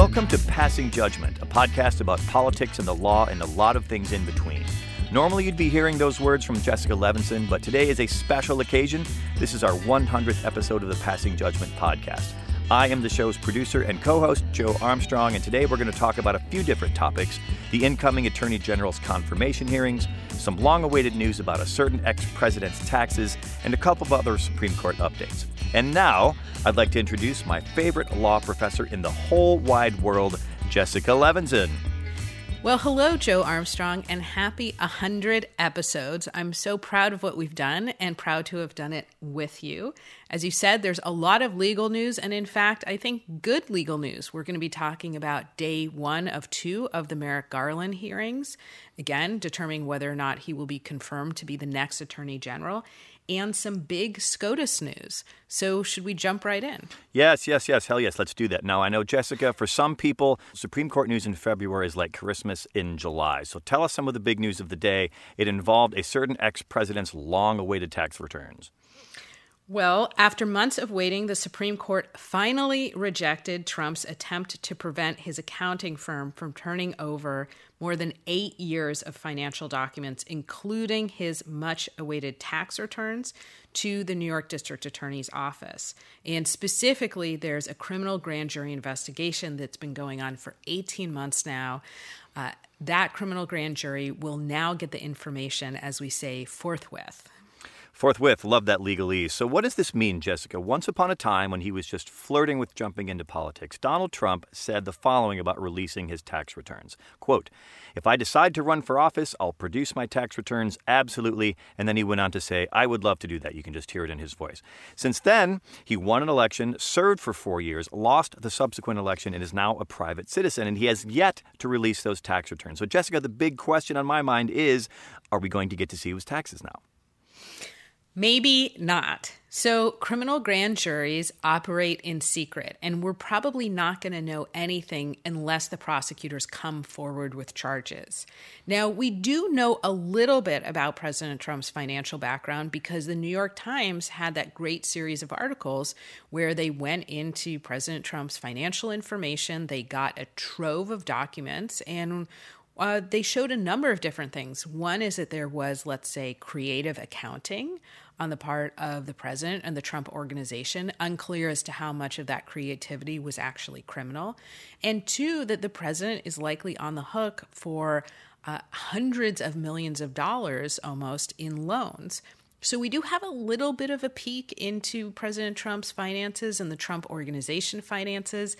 Welcome to Passing Judgment, a podcast about politics and the law and a lot of things in between. Normally, you'd be hearing those words from Jessica Levinson, but today is a special occasion. This is our 100th episode of the Passing Judgment podcast. I am the show's producer and co host, Joe Armstrong, and today we're going to talk about a few different topics the incoming Attorney General's confirmation hearings, some long awaited news about a certain ex president's taxes, and a couple of other Supreme Court updates. And now, I'd like to introduce my favorite law professor in the whole wide world, Jessica Levinson. Well, hello, Joe Armstrong, and happy 100 episodes. I'm so proud of what we've done and proud to have done it with you. As you said, there's a lot of legal news, and in fact, I think good legal news. We're going to be talking about day one of two of the Merrick Garland hearings, again, determining whether or not he will be confirmed to be the next Attorney General and some big SCOTUS news. So, should we jump right in? Yes, yes, yes. Hell yes. Let's do that. Now, I know, Jessica, for some people, Supreme Court news in February is like Christmas in July. So, tell us some of the big news of the day. It involved a certain ex president's long awaited tax returns. Well, after months of waiting, the Supreme Court finally rejected Trump's attempt to prevent his accounting firm from turning over more than eight years of financial documents, including his much awaited tax returns, to the New York District Attorney's Office. And specifically, there's a criminal grand jury investigation that's been going on for 18 months now. Uh, that criminal grand jury will now get the information, as we say, forthwith. Forthwith, love that legalese. So, what does this mean, Jessica? Once upon a time, when he was just flirting with jumping into politics, Donald Trump said the following about releasing his tax returns Quote, If I decide to run for office, I'll produce my tax returns, absolutely. And then he went on to say, I would love to do that. You can just hear it in his voice. Since then, he won an election, served for four years, lost the subsequent election, and is now a private citizen. And he has yet to release those tax returns. So, Jessica, the big question on my mind is are we going to get to see his taxes now? Maybe not. So, criminal grand juries operate in secret, and we're probably not going to know anything unless the prosecutors come forward with charges. Now, we do know a little bit about President Trump's financial background because the New York Times had that great series of articles where they went into President Trump's financial information. They got a trove of documents, and uh, they showed a number of different things. One is that there was, let's say, creative accounting on the part of the president and the Trump organization, unclear as to how much of that creativity was actually criminal. And two, that the president is likely on the hook for uh, hundreds of millions of dollars almost in loans. So, we do have a little bit of a peek into President Trump's finances and the Trump organization finances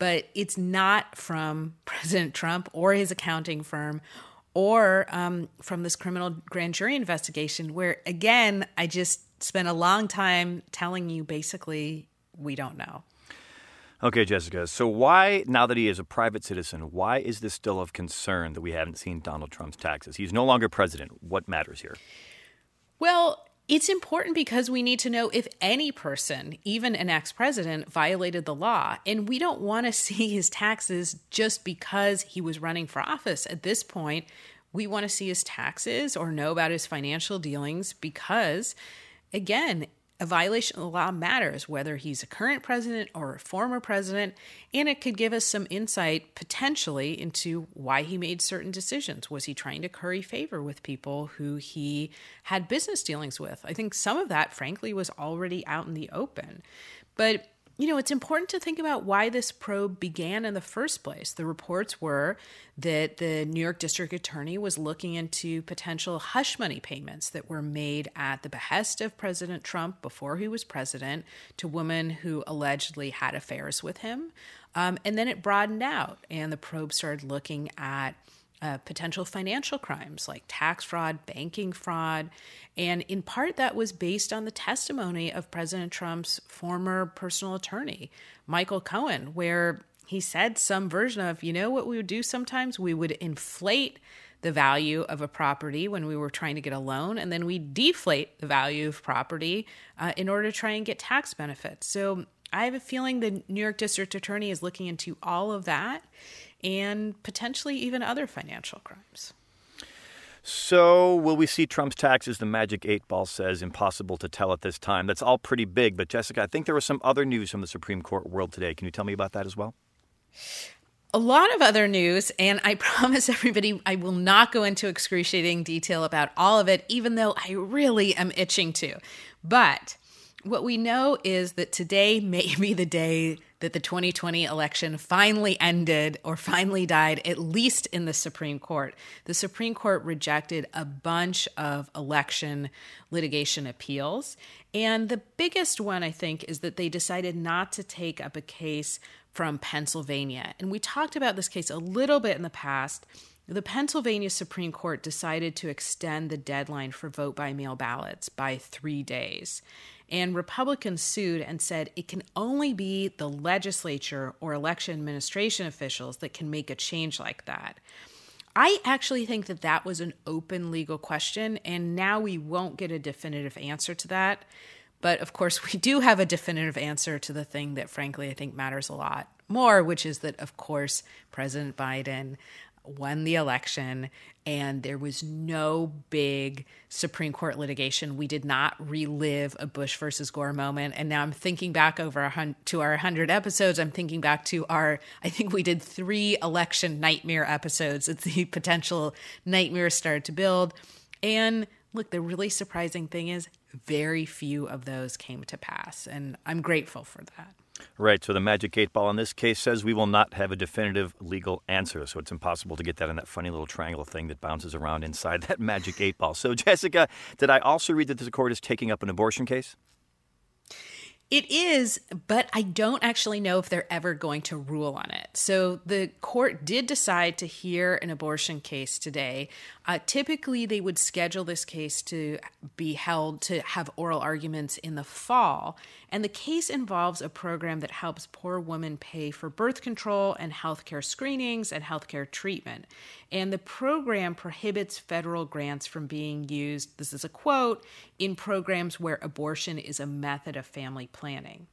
but it's not from President Trump or his accounting firm or um, from this criminal grand jury investigation, where again, I just spent a long time telling you basically we don't know. Okay, Jessica. So, why, now that he is a private citizen, why is this still of concern that we haven't seen Donald Trump's taxes? He's no longer president. What matters here? Well, it's important because we need to know if any person, even an ex president, violated the law. And we don't want to see his taxes just because he was running for office. At this point, we want to see his taxes or know about his financial dealings because, again, a violation of the law matters, whether he's a current president or a former president, and it could give us some insight potentially into why he made certain decisions. Was he trying to curry favor with people who he had business dealings with? I think some of that, frankly, was already out in the open. But you know, it's important to think about why this probe began in the first place. The reports were that the New York District Attorney was looking into potential hush money payments that were made at the behest of President Trump before he was president to women who allegedly had affairs with him. Um, and then it broadened out, and the probe started looking at uh, potential financial crimes like tax fraud, banking fraud. And in part, that was based on the testimony of President Trump's former personal attorney, Michael Cohen, where he said some version of, you know, what we would do sometimes? We would inflate the value of a property when we were trying to get a loan, and then we deflate the value of property uh, in order to try and get tax benefits. So I have a feeling the New York District Attorney is looking into all of that and potentially even other financial crimes. So, will we see Trump's taxes? The magic eight ball says impossible to tell at this time. That's all pretty big. But, Jessica, I think there was some other news from the Supreme Court world today. Can you tell me about that as well? A lot of other news, and I promise everybody I will not go into excruciating detail about all of it, even though I really am itching to. But what we know is that today may be the day that the 2020 election finally ended or finally died, at least in the Supreme Court. The Supreme Court rejected a bunch of election litigation appeals. And the biggest one, I think, is that they decided not to take up a case from Pennsylvania. And we talked about this case a little bit in the past. The Pennsylvania Supreme Court decided to extend the deadline for vote by mail ballots by three days. And Republicans sued and said it can only be the legislature or election administration officials that can make a change like that. I actually think that that was an open legal question, and now we won't get a definitive answer to that. But of course, we do have a definitive answer to the thing that, frankly, I think matters a lot more, which is that, of course, President Biden won the election and there was no big Supreme Court litigation. We did not relive a Bush versus Gore moment. And now I'm thinking back over hun- to our 100 episodes. I'm thinking back to our, I think we did three election nightmare episodes. It's the potential nightmare started to build. And look, the really surprising thing is very few of those came to pass. And I'm grateful for that. Right. So the magic eight ball in this case says we will not have a definitive legal answer. So it's impossible to get that in that funny little triangle thing that bounces around inside that magic eight ball. So, Jessica, did I also read that the court is taking up an abortion case? It is, but I don't actually know if they're ever going to rule on it. So the court did decide to hear an abortion case today. Uh, typically, they would schedule this case to be held to have oral arguments in the fall. And the case involves a program that helps poor women pay for birth control and healthcare screenings and healthcare treatment. And the program prohibits federal grants from being used, this is a quote, in programs where abortion is a method of family planning.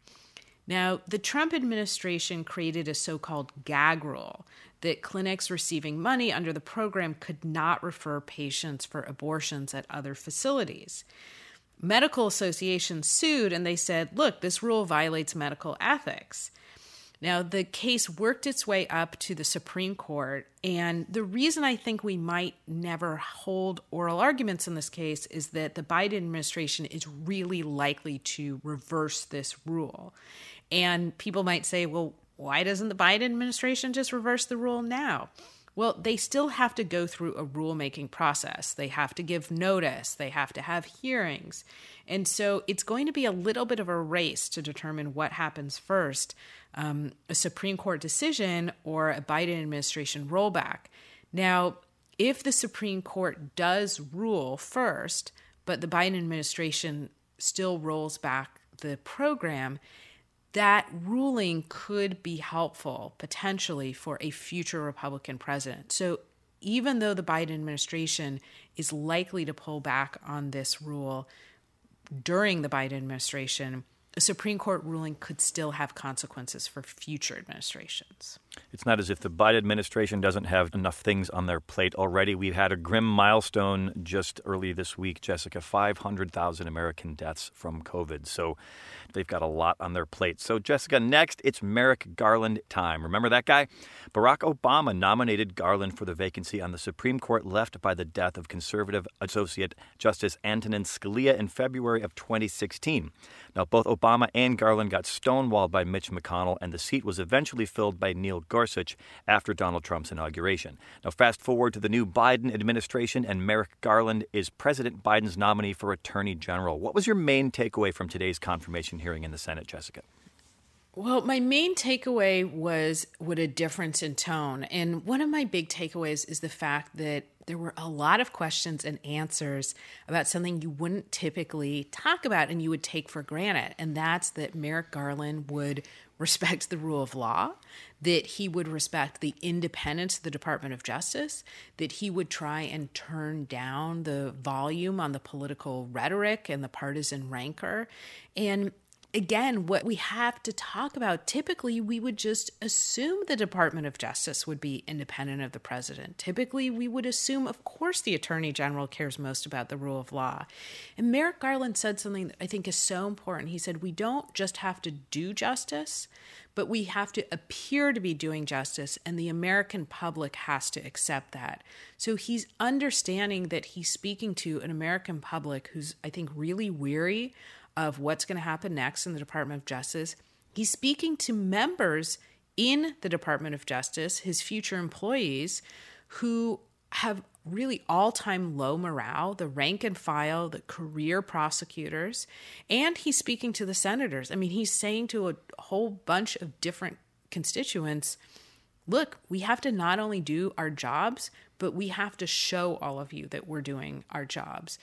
Now, the Trump administration created a so called gag rule that clinics receiving money under the program could not refer patients for abortions at other facilities medical associations sued and they said, look, this rule violates medical ethics. Now, the case worked its way up to the Supreme Court, and the reason I think we might never hold oral arguments in this case is that the Biden administration is really likely to reverse this rule. And people might say, well, why doesn't the Biden administration just reverse the rule now? Well, they still have to go through a rulemaking process. They have to give notice, they have to have hearings. And so it's going to be a little bit of a race to determine what happens first um, a Supreme Court decision or a Biden administration rollback. Now, if the Supreme Court does rule first, but the Biden administration still rolls back the program, that ruling could be helpful potentially for a future Republican president. So even though the Biden administration is likely to pull back on this rule during the Biden administration, a Supreme Court ruling could still have consequences for future administrations. It's not as if the Biden administration doesn't have enough things on their plate already. We've had a grim milestone just early this week, Jessica 500,000 American deaths from COVID. So they've got a lot on their plate. So, Jessica, next it's Merrick Garland time. Remember that guy? Barack Obama nominated Garland for the vacancy on the Supreme Court left by the death of conservative Associate Justice Antonin Scalia in February of 2016. Now, both Obama and Garland got stonewalled by Mitch McConnell, and the seat was eventually filled by Neil Gorsuch after Donald Trump's inauguration. Now, fast forward to the new Biden administration, and Merrick Garland is President Biden's nominee for Attorney General. What was your main takeaway from today's confirmation hearing in the Senate, Jessica? Well, my main takeaway was what a difference in tone. And one of my big takeaways is the fact that there were a lot of questions and answers about something you wouldn't typically talk about and you would take for granted. And that's that Merrick Garland would respect the rule of law, that he would respect the independence of the Department of Justice, that he would try and turn down the volume on the political rhetoric and the partisan rancor. And again, what we have to talk about typically, we would just assume the Department of Justice would be independent of the president. Typically, we would assume, of course, the attorney general cares most about the rule of law. And Merrick Garland said something that I think is so important. He said, We don't just have to do justice, but we have to appear to be doing justice, and the American public has to accept that. So he's understanding that he's speaking to an American public who's, I think, really weary of what's going to happen next in the Department of Justice. He's speaking to members in the Department of Justice, his future employees, who have really all time low morale, the rank and file, the career prosecutors, and he's speaking to the senators. I mean, he's saying to a whole bunch of different constituents look, we have to not only do our jobs, but we have to show all of you that we're doing our jobs.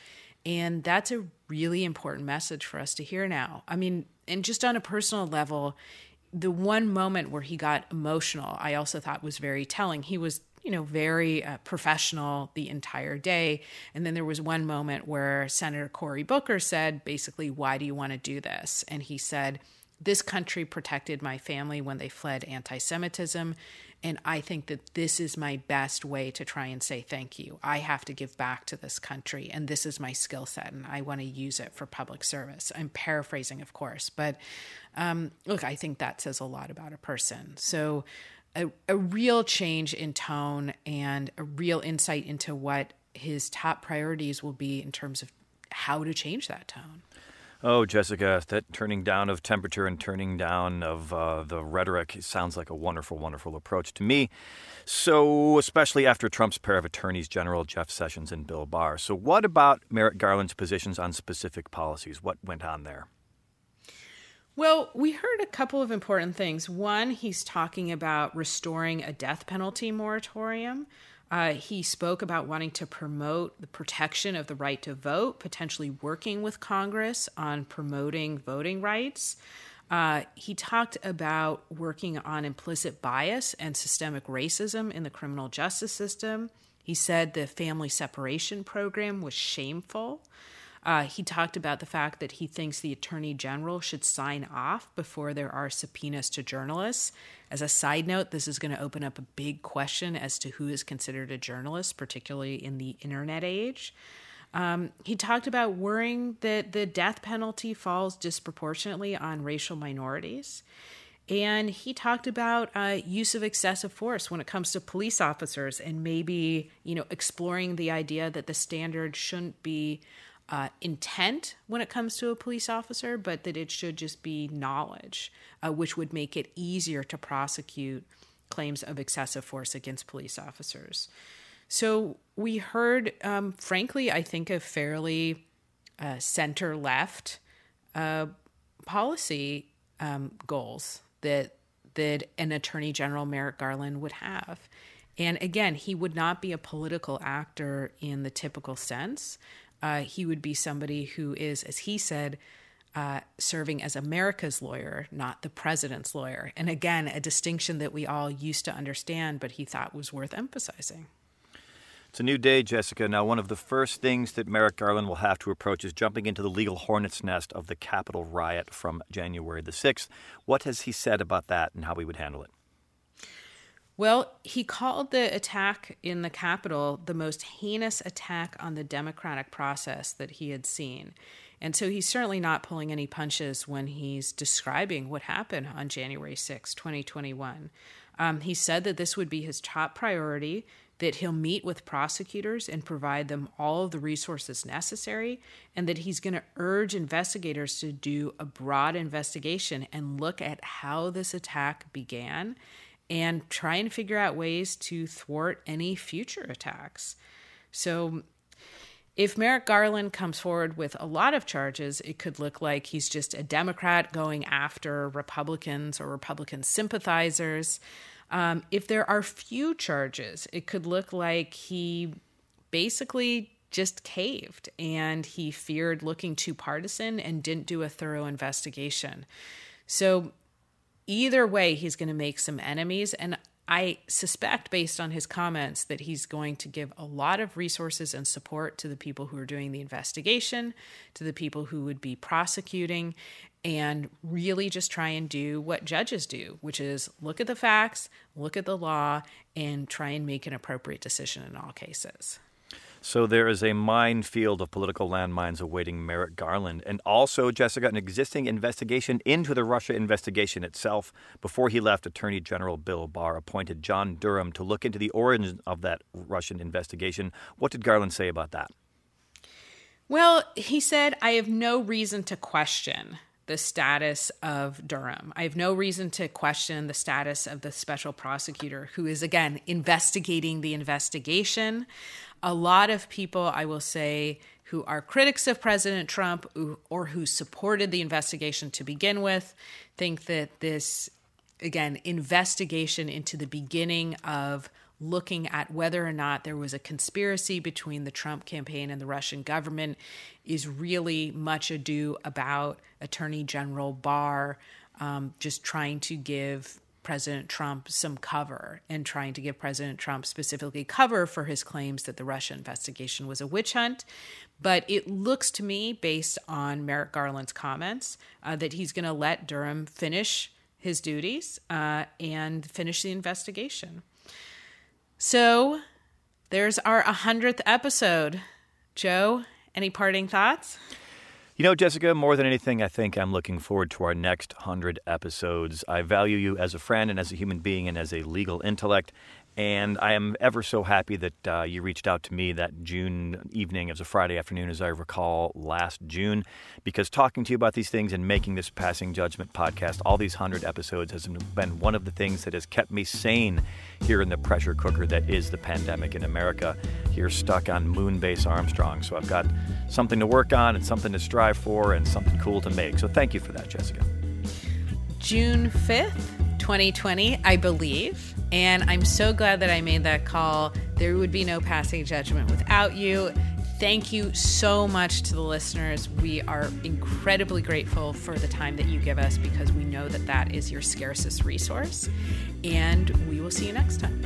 And that's a really important message for us to hear now. I mean, and just on a personal level, the one moment where he got emotional, I also thought was very telling. He was, you know, very uh, professional the entire day. And then there was one moment where Senator Cory Booker said, basically, why do you want to do this? And he said, this country protected my family when they fled anti Semitism. And I think that this is my best way to try and say thank you. I have to give back to this country, and this is my skill set, and I want to use it for public service. I'm paraphrasing, of course, but um, look, I think that says a lot about a person. So, a, a real change in tone and a real insight into what his top priorities will be in terms of how to change that tone. Oh, Jessica, that turning down of temperature and turning down of uh, the rhetoric sounds like a wonderful, wonderful approach to me. So, especially after Trump's pair of attorneys general, Jeff Sessions and Bill Barr. So, what about Merrick Garland's positions on specific policies? What went on there? Well, we heard a couple of important things. One, he's talking about restoring a death penalty moratorium. Uh, he spoke about wanting to promote the protection of the right to vote, potentially working with Congress on promoting voting rights. Uh, he talked about working on implicit bias and systemic racism in the criminal justice system. He said the family separation program was shameful. Uh, he talked about the fact that he thinks the attorney general should sign off before there are subpoenas to journalists. As a side note, this is going to open up a big question as to who is considered a journalist, particularly in the internet age. Um, he talked about worrying that the death penalty falls disproportionately on racial minorities. And he talked about uh, use of excessive force when it comes to police officers and maybe, you know, exploring the idea that the standard shouldn't be uh, intent when it comes to a police officer, but that it should just be knowledge, uh, which would make it easier to prosecute claims of excessive force against police officers. So we heard, um, frankly, I think a fairly uh, center left uh, policy um, goals that that an Attorney General Merrick Garland would have. And again, he would not be a political actor in the typical sense, uh, he would be somebody who is, as he said, uh, serving as America's lawyer, not the president's lawyer. And again, a distinction that we all used to understand, but he thought was worth emphasizing. It's a new day, Jessica. Now, one of the first things that Merrick Garland will have to approach is jumping into the legal hornet's nest of the Capitol riot from January the 6th. What has he said about that and how he would handle it? Well, he called the attack in the Capitol the most heinous attack on the democratic process that he had seen. And so he's certainly not pulling any punches when he's describing what happened on January 6, 2021. Um, he said that this would be his top priority, that he'll meet with prosecutors and provide them all of the resources necessary, and that he's going to urge investigators to do a broad investigation and look at how this attack began and try and figure out ways to thwart any future attacks. So, if Merrick Garland comes forward with a lot of charges, it could look like he's just a Democrat going after Republicans or Republican sympathizers. Um, if there are few charges, it could look like he basically just caved and he feared looking too partisan and didn't do a thorough investigation. So either way, he's going to make some enemies. And I suspect, based on his comments, that he's going to give a lot of resources and support to the people who are doing the investigation, to the people who would be prosecuting. and really just try and do what judges do, which is look at the facts, look at the law, and try and make an appropriate decision in all cases. So there is a minefield of political landmines awaiting Merrick Garland, and also Jessica, an existing investigation into the Russia investigation itself. Before he left, Attorney General Bill Barr appointed John Durham to look into the origin of that Russian investigation. What did Garland say about that? Well, he said, I have no reason to question the status of Durham. I have no reason to question the status of the special prosecutor who is, again, investigating the investigation. A lot of people, I will say, who are critics of President Trump or who supported the investigation to begin with think that this, again, investigation into the beginning of looking at whether or not there was a conspiracy between the Trump campaign and the Russian government is really much ado about Attorney General Barr um, just trying to give President Trump some cover and trying to give President Trump specifically cover for his claims that the Russia investigation was a witch hunt. But it looks to me, based on Merrick Garland's comments, uh, that he's going to let Durham finish his duties uh, and finish the investigation. So there's our 100th episode. Joe, any parting thoughts? You know, Jessica, more than anything, I think I'm looking forward to our next 100 episodes. I value you as a friend and as a human being and as a legal intellect. And I am ever so happy that uh, you reached out to me that June evening. It was a Friday afternoon, as I recall, last June, because talking to you about these things and making this Passing Judgment podcast, all these 100 episodes, has been one of the things that has kept me sane here in the pressure cooker that is the pandemic in America, here stuck on Moonbase Armstrong. So I've got something to work on and something to strive for and something cool to make. So thank you for that, Jessica. June 5th. 2020, I believe. And I'm so glad that I made that call. There would be no passing judgment without you. Thank you so much to the listeners. We are incredibly grateful for the time that you give us because we know that that is your scarcest resource. And we will see you next time.